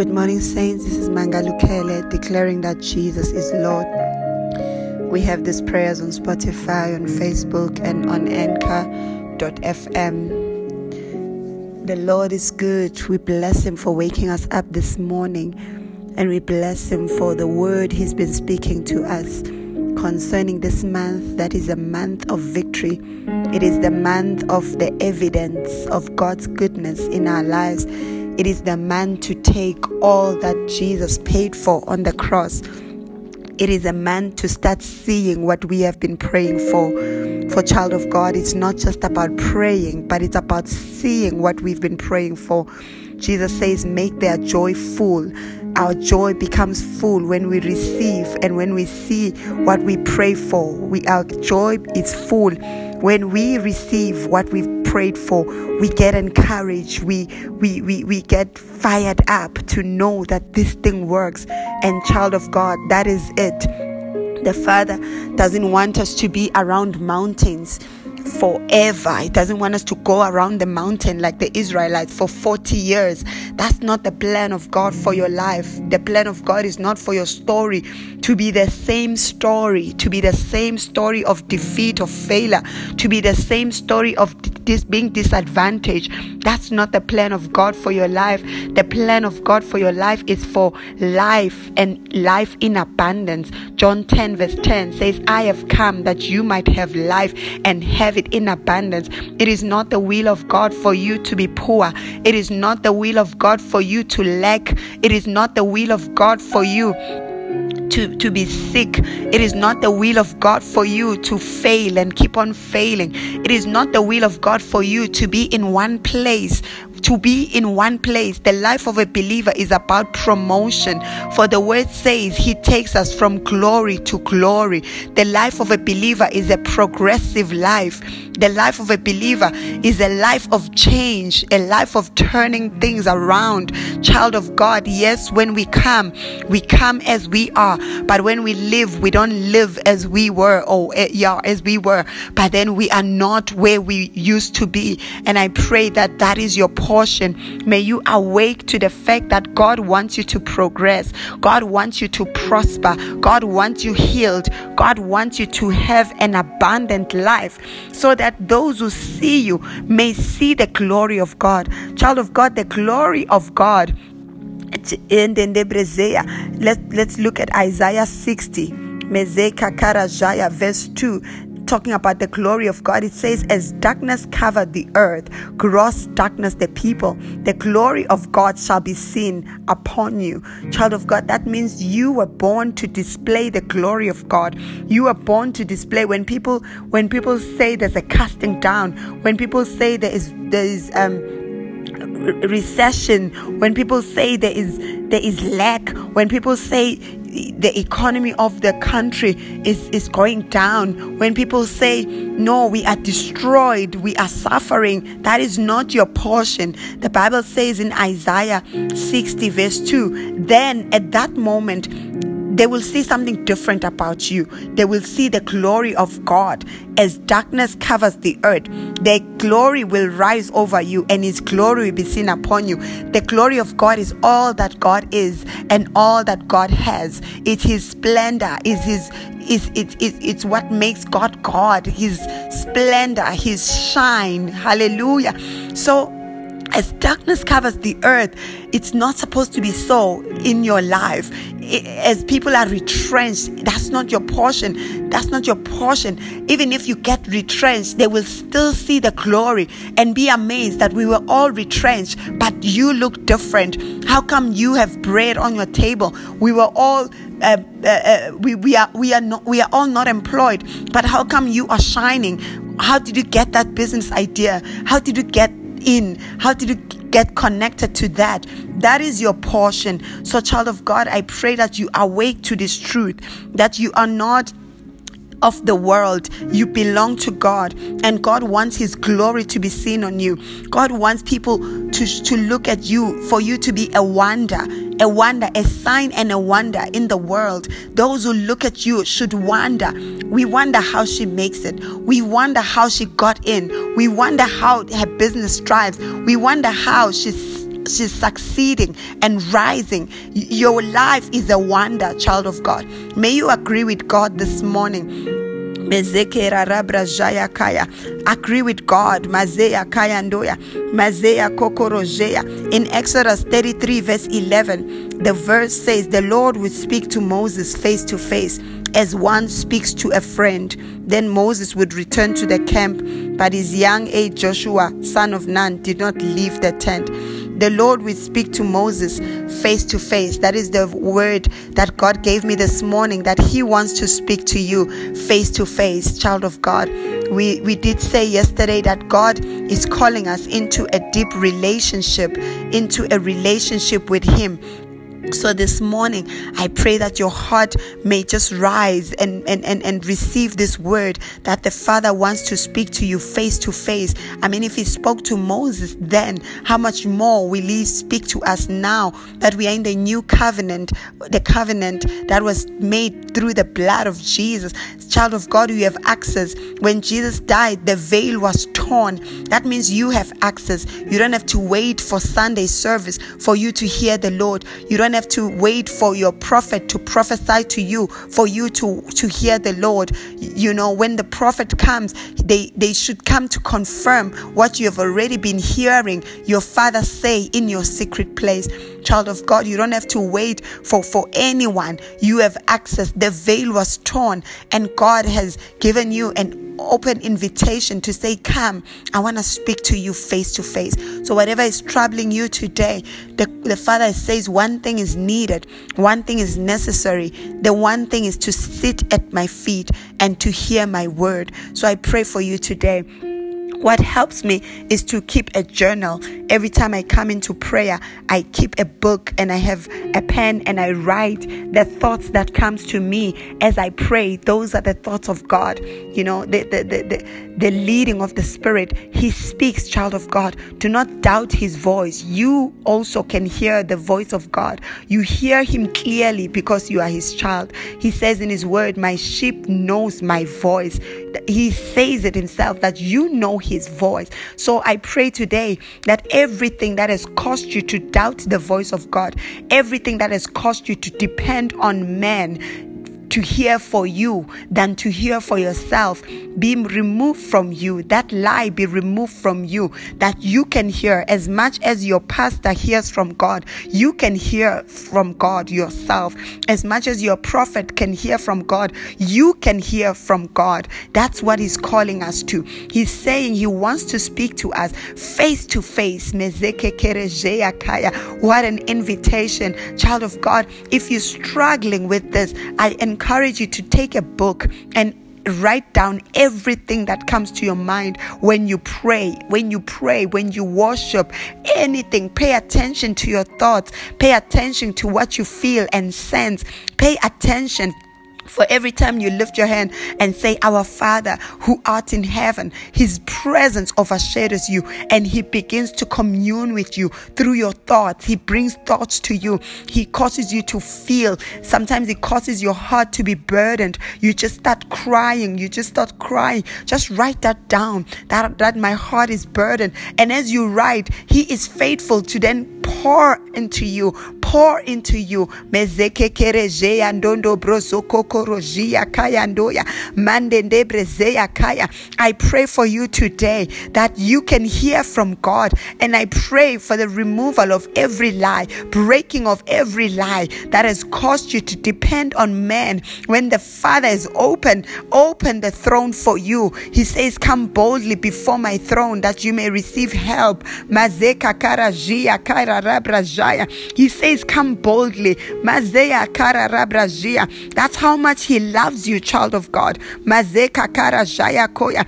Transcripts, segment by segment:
Good morning, Saints. This is Mangalukele declaring that Jesus is Lord. We have these prayers on Spotify, on Facebook, and on Anchor.fm. The Lord is good. We bless Him for waking us up this morning, and we bless Him for the word He's been speaking to us concerning this month that is a month of victory. It is the month of the evidence of God's goodness in our lives. It is the man to take all that Jesus paid for on the cross. It is a man to start seeing what we have been praying for. For child of God, it's not just about praying, but it's about seeing what we've been praying for. Jesus says, Make their joy full. Our joy becomes full when we receive and when we see what we pray for. We, our joy is full. When we receive what we've prayed for, we get encouraged. We, we, we, we get fired up to know that this thing works. And, child of God, that is it. The Father doesn't want us to be around mountains forever. He doesn't want us to go around the mountain like the Israelites for 40 years. That's not the plan of God for your life. The plan of God is not for your story to be the same story, to be the same story of defeat, of failure, to be the same story of this being disadvantaged. That's not the plan of God for your life. The plan of God for your life is for life and life in abundance. John 10, verse 10 says, I have come that you might have life and have it in abundance. It is not the will of God for you to be poor. It is not the will of God for you to lack. It is not the will of God for you to, to be sick. It is not the will of God for you to fail and keep on failing. It is not the will of God for you to be in one place to be in one place. The life of a believer is about promotion. For the word says he takes us from glory to glory. The life of a believer is a progressive life. The life of a believer is a life of change, a life of turning things around. Child of God, yes, when we come, we come as we are. But when we live, we don't live as we were or eh, yeah, as we were. But then we are not where we used to be. And I pray that that is your portion. May you awake to the fact that God wants you to progress. God wants you to prosper. God wants you healed. God wants you to have an abundant life so that those who see you may see the glory of God. Child of God, the glory of God. Let's, let's look at Isaiah 60. Mezeka Karajaya, verse 2 talking about the glory of God, it says, As darkness covered the earth, gross darkness the people, the glory of God shall be seen upon you. Child of God, that means you were born to display the glory of God. You were born to display when people when people say there's a casting down, when people say there is there is um recession when people say there is there is lack when people say the economy of the country is, is going down, when people say, No, we are destroyed, we are suffering, that is not your portion. The Bible says in Isaiah 60, verse 2, then at that moment, they will see something different about you. They will see the glory of God as darkness covers the earth. The glory will rise over you and His glory will be seen upon you. The glory of God is all that God is and all that God has. It's His splendor, is His is it, it, it's what makes God God, His splendor, His shine. Hallelujah. So as darkness covers the earth, it's not supposed to be so in your life. As people are retrenched, that's not your portion. That's not your portion. Even if you get retrenched, they will still see the glory and be amazed that we were all retrenched, but you look different. How come you have bread on your table? We were all uh, uh, uh, we, we are we are not we are all not employed but how come you are shining how did you get that business idea how did you get in? How did you get connected to that? That is your portion. So, child of God, I pray that you awake to this truth that you are not of the world. You belong to God, and God wants His glory to be seen on you. God wants people to, to look at you, for you to be a wonder, a wonder, a sign and a wonder in the world. Those who look at you should wonder. We wonder how she makes it. We wonder how she got in. We wonder how her business thrives. We wonder how she's she's succeeding and rising. Your life is a wonder, child of God. May you agree with God this morning Agree with God. In Exodus 33, verse 11, the verse says, The Lord would speak to Moses face to face as one speaks to a friend. Then Moses would return to the camp, but his young age Joshua, son of Nun, did not leave the tent the Lord would speak to Moses face to face. That is the word that God gave me this morning that He wants to speak to you face to face, child of God. We, we did say yesterday that God is calling us into a deep relationship, into a relationship with Him so this morning, I pray that your heart may just rise and, and, and, and receive this word that the Father wants to speak to you face to face. I mean, if He spoke to Moses then, how much more will He speak to us now that we are in the new covenant, the covenant that was made through the blood of Jesus? Child of God, you have access. When Jesus died, the veil was torn. That means you have access. You don't have to wait for Sunday service for you to hear the Lord. You don't have to wait for your prophet to prophesy to you for you to to hear the Lord. You know, when the prophet comes, they they should come to confirm what you have already been hearing your father say in your secret place. Child of God, you don't have to wait for for anyone. You have access. The veil was torn and God has given you an open invitation to say, Come, I want to speak to you face to face. So, whatever is troubling you today, the, the Father says one thing is needed, one thing is necessary. The one thing is to sit at my feet and to hear my word. So, I pray for you today what helps me is to keep a journal. Every time I come into prayer, I keep a book and I have a pen and I write the thoughts that comes to me as I pray. Those are the thoughts of God. You know, the, the, the, the, the leading of the Spirit. He speaks, child of God. Do not doubt his voice. You also can hear the voice of God. You hear him clearly because you are his child. He says in his word, my sheep knows my voice. He says it himself that you know his voice. So I pray today that everything that has caused you to doubt the voice of God, everything that has caused you to depend on men, to hear for you than to hear for yourself be removed from you. That lie be removed from you that you can hear as much as your pastor hears from God. You can hear from God yourself as much as your prophet can hear from God. You can hear from God. That's what he's calling us to. He's saying he wants to speak to us face to face. What an invitation, child of God. If you're struggling with this, I encourage encourage you to take a book and write down everything that comes to your mind when you pray, when you pray, when you worship, anything. Pay attention to your thoughts, pay attention to what you feel and sense, pay attention for every time you lift your hand and say, Our Father who art in heaven, His presence overshadows you and He begins to commune with you through your thoughts. He brings thoughts to you. He causes you to feel. Sometimes He causes your heart to be burdened. You just start crying. You just start crying. Just write that down that, that my heart is burdened. And as you write, He is faithful to then pour into you, pour into you. Kaya. I pray for you today that you can hear from God, and I pray for the removal of every lie, breaking of every lie that has caused you to depend on man. When the Father is open, open the throne for you. He says, "Come boldly before my throne, that you may receive help." Mazeka karajia kara he says, Come boldly. Mazea kara rabrajia. That's how much he loves you, child of God. Mazeka kara jaya koya.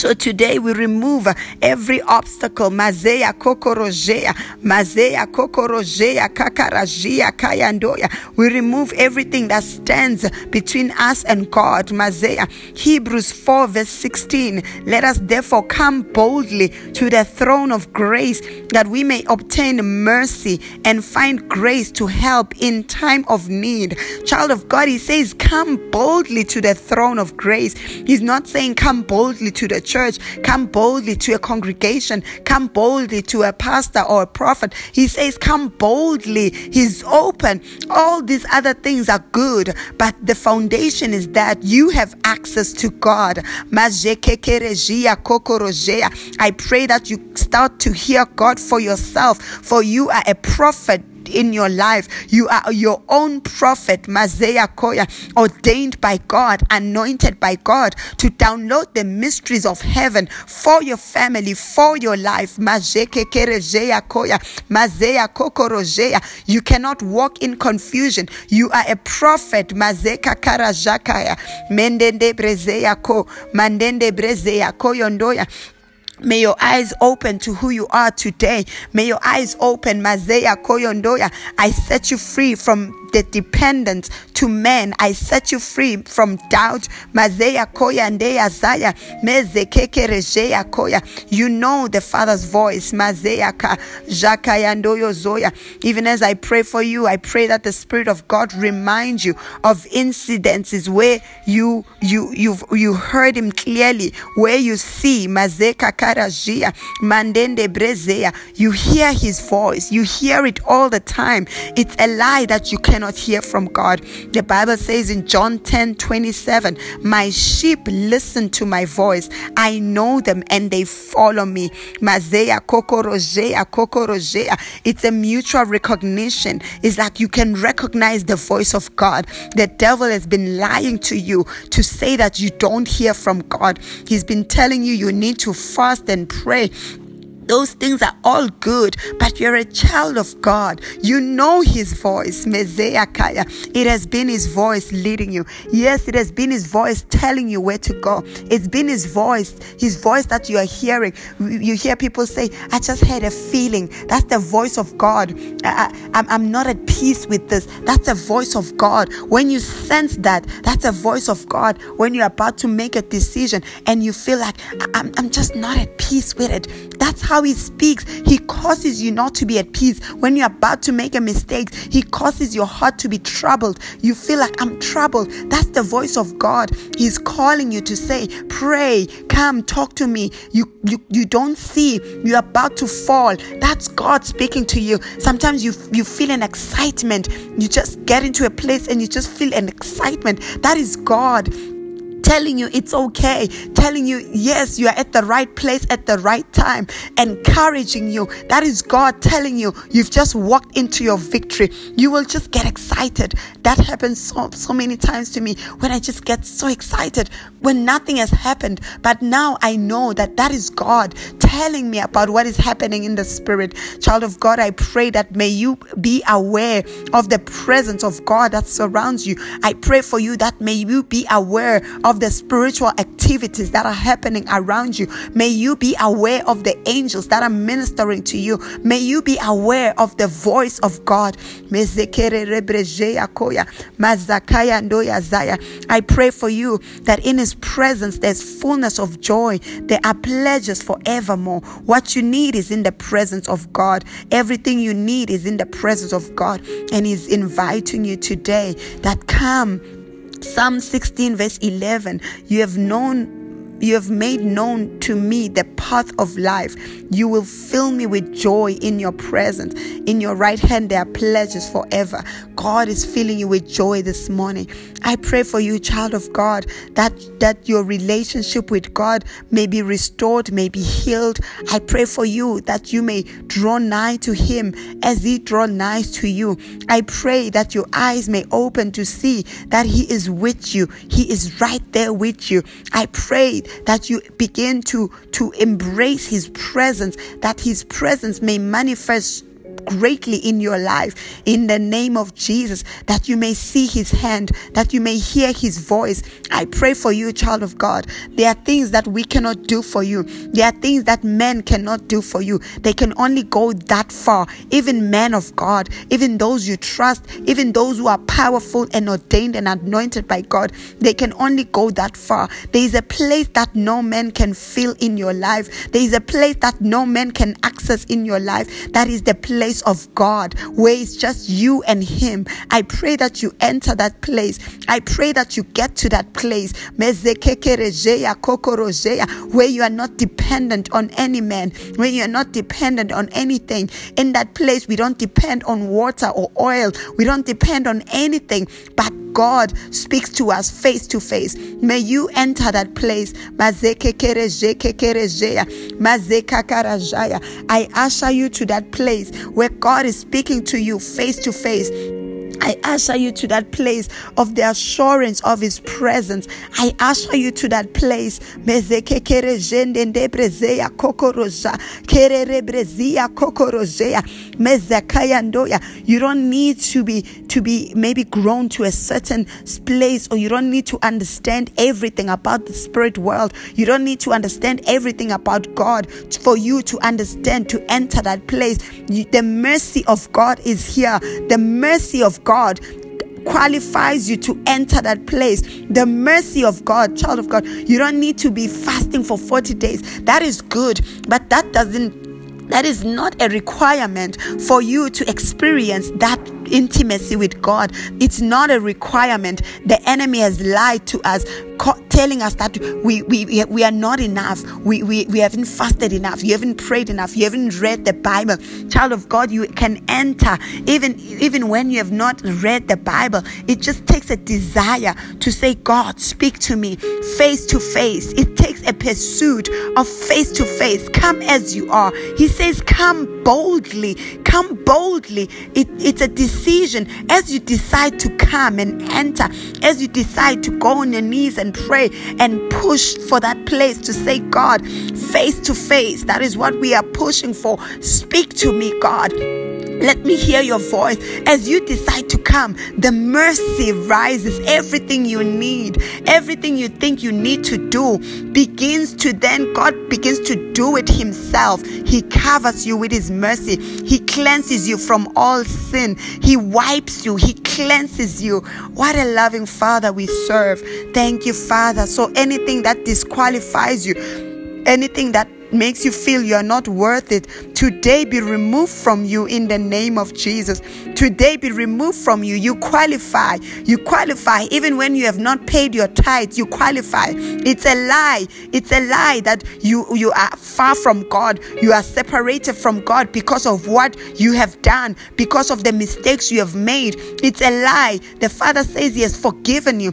So today we remove every obstacle. Mazea kokorojea, mazea kokorojea, kakarajia kayandoya. We remove everything that stands between us and God. Mazea. Hebrews 4 verse 16. Let us therefore come boldly to the throne of grace that we may obtain mercy and find grace to help in time of need. Child of God, he says, come boldly to the throne of grace. He's not saying come boldly to the church, come boldly to a congregation, come boldly to a pastor or a prophet. He says, Come boldly. He's open. All these other things are good, but the foundation is that you have access to God. I pray that you start to hear God for yourself, for you are a prophet in your life. You are your own prophet, Mazeya Koya, ordained by God, anointed by God to download the mysteries of heaven for your family, for your life. You cannot walk in confusion. You are a prophet. Mazeka Karajakaya. Mendende Brezeya Ko. Mandende Brezeya Koyondoya. May your eyes open to who you are today. May your eyes open. Mazea Koyondoya. I set you free from the dependence to men. I set you free from doubt. You know the Father's voice. Even as I pray for you, I pray that the Spirit of God remind you of incidences where you you you you heard Him clearly, where you see. You hear His voice. You hear it all the time. It's a lie that you can cannot hear from God. The Bible says in John 10 27, My sheep listen to my voice. I know them and they follow me. Mazea kokorojea kokorojea. It's a mutual recognition. It's like you can recognize the voice of God. The devil has been lying to you to say that you don't hear from God. He's been telling you you need to fast and pray those things are all good, but you're a child of God. You know His voice. Mezeakaya. It has been His voice leading you. Yes, it has been His voice telling you where to go. It's been His voice, His voice that you are hearing. You hear people say, I just had a feeling. That's the voice of God. I, am not at peace with this. That's a voice of God. When you sense that, that's a voice of God. When you're about to make a decision and you feel like, I'm, I'm just not at peace with it. That's how how he speaks. He causes you not to be at peace. When you're about to make a mistake, he causes your heart to be troubled. You feel like I'm troubled. That's the voice of God. He's calling you to say, Pray, come, talk to me. You you you don't see, you're about to fall. That's God speaking to you. Sometimes you you feel an excitement. You just get into a place and you just feel an excitement. That is God telling you it's okay, telling you, yes, you are at the right place at the right time, encouraging you. That is God telling you you've just walked into your victory. You will just get excited. That happens so, so many times to me when I just get so excited when nothing has happened. But now I know that that is God telling me about what is happening in the spirit. Child of God, I pray that may you be aware of the presence of God that surrounds you. I pray for you that may you be aware of the spiritual activities that are happening around you. May you be aware of the angels that are ministering to you. May you be aware of the voice of God. I pray for you that in His presence there's fullness of joy. There are pleasures forevermore. What you need is in the presence of God. Everything you need is in the presence of God. And He's inviting you today that come Psalm 16, verse 11 You have known you have made known to me the path of life. You will fill me with joy in your presence. In your right hand, there are pleasures forever. God is filling you with joy this morning. I pray for you, child of God, that, that your relationship with God may be restored, may be healed. I pray for you that you may draw nigh to Him as He draw nigh to you. I pray that your eyes may open to see that He is with you. He is right there with you. I pray that you begin to, to embrace His presence, that His presence may manifest greatly in your life in the name of Jesus, that you may see his hand, that you may hear his voice. I pray for you, child of God. There are things that we cannot do for you, there are things that men cannot do for you. They can only go that far. Even men of God, even those you trust, even those who are powerful and ordained and anointed by God, they can only go that far. There is a place that no man can fill in your life, there is a place that no man can access in your life. That is the place of God where it's just you and Him. I pray that you enter that place. I pray that you get to that place where you are not dependent on any man, where you are not dependent on anything. In that place, we don't depend on water or oil, we don't depend on anything but God speaks to us face to face. May you enter that place. I usher you to that place where God is speaking to you face to face. I usher you to that place of the assurance of His presence. I usher you to that place. You don't need to be to be maybe grown to a certain place, or you don't need to understand everything about the spirit world. You don't need to understand everything about God for you to understand to enter that place. The mercy of God is here. The mercy of God God qualifies you to enter that place. The mercy of God, child of God, you don't need to be fasting for 40 days. That is good, but that doesn't that is not a requirement for you to experience that intimacy with God. It's not a requirement. The enemy has lied to us, telling us that we, we, we are not enough. We, we, we haven't fasted enough. You haven't prayed enough. You haven't read the Bible. Child of God, you can enter even, even when you have not read the Bible. It just takes a desire to say, God, speak to me face to face. It takes a pursuit of face to face. Come as you are. He says, Come boldly. Come boldly. It, it's a decision as you decide to come and enter, as you decide to go on your knees and pray and push for that place to say, God, face to face. That is what we are pushing for. Speak to me, God. Let me hear your voice as you decide to come. The mercy rises. Everything you need, everything you think you need to do begins to then, God begins to do it Himself. He covers you with His mercy. He cleanses you from all sin. He wipes you. He cleanses you. What a loving Father we serve. Thank you, Father. So anything that disqualifies you, anything that makes you feel you are not worth it, today be removed from you in the name of Jesus. Today be removed from you. You qualify. You qualify even when you have not paid your tithes. You qualify. It's a lie. It's a lie that you you are far from God. You are separated from God because of what you have done, because of the mistakes you have made. It's a lie. The Father says He has forgiven you.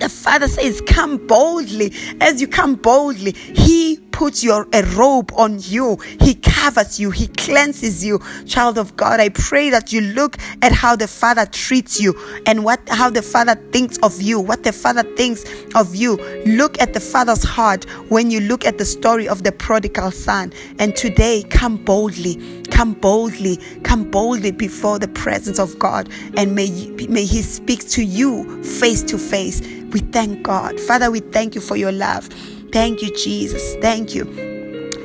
The Father says, Come boldly. As you come boldly, He puts your a robe on you. He covers you. He cleanses you. Child of God, I pray that you look at how the Father treats you and what how the Father thinks of you, what the Father thinks of you. Look at the Father's heart when you look at the story of the prodigal son. And today, come boldly, come boldly, come boldly before the presence of God, and may may He speak to you face to face we thank God. Father, we thank you for your love. Thank you, Jesus. Thank you.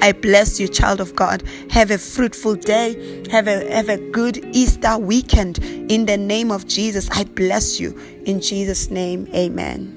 I bless you, child of God. Have a fruitful day. Have a, have a good Easter weekend. In the name of Jesus, I bless you. In Jesus' name, amen.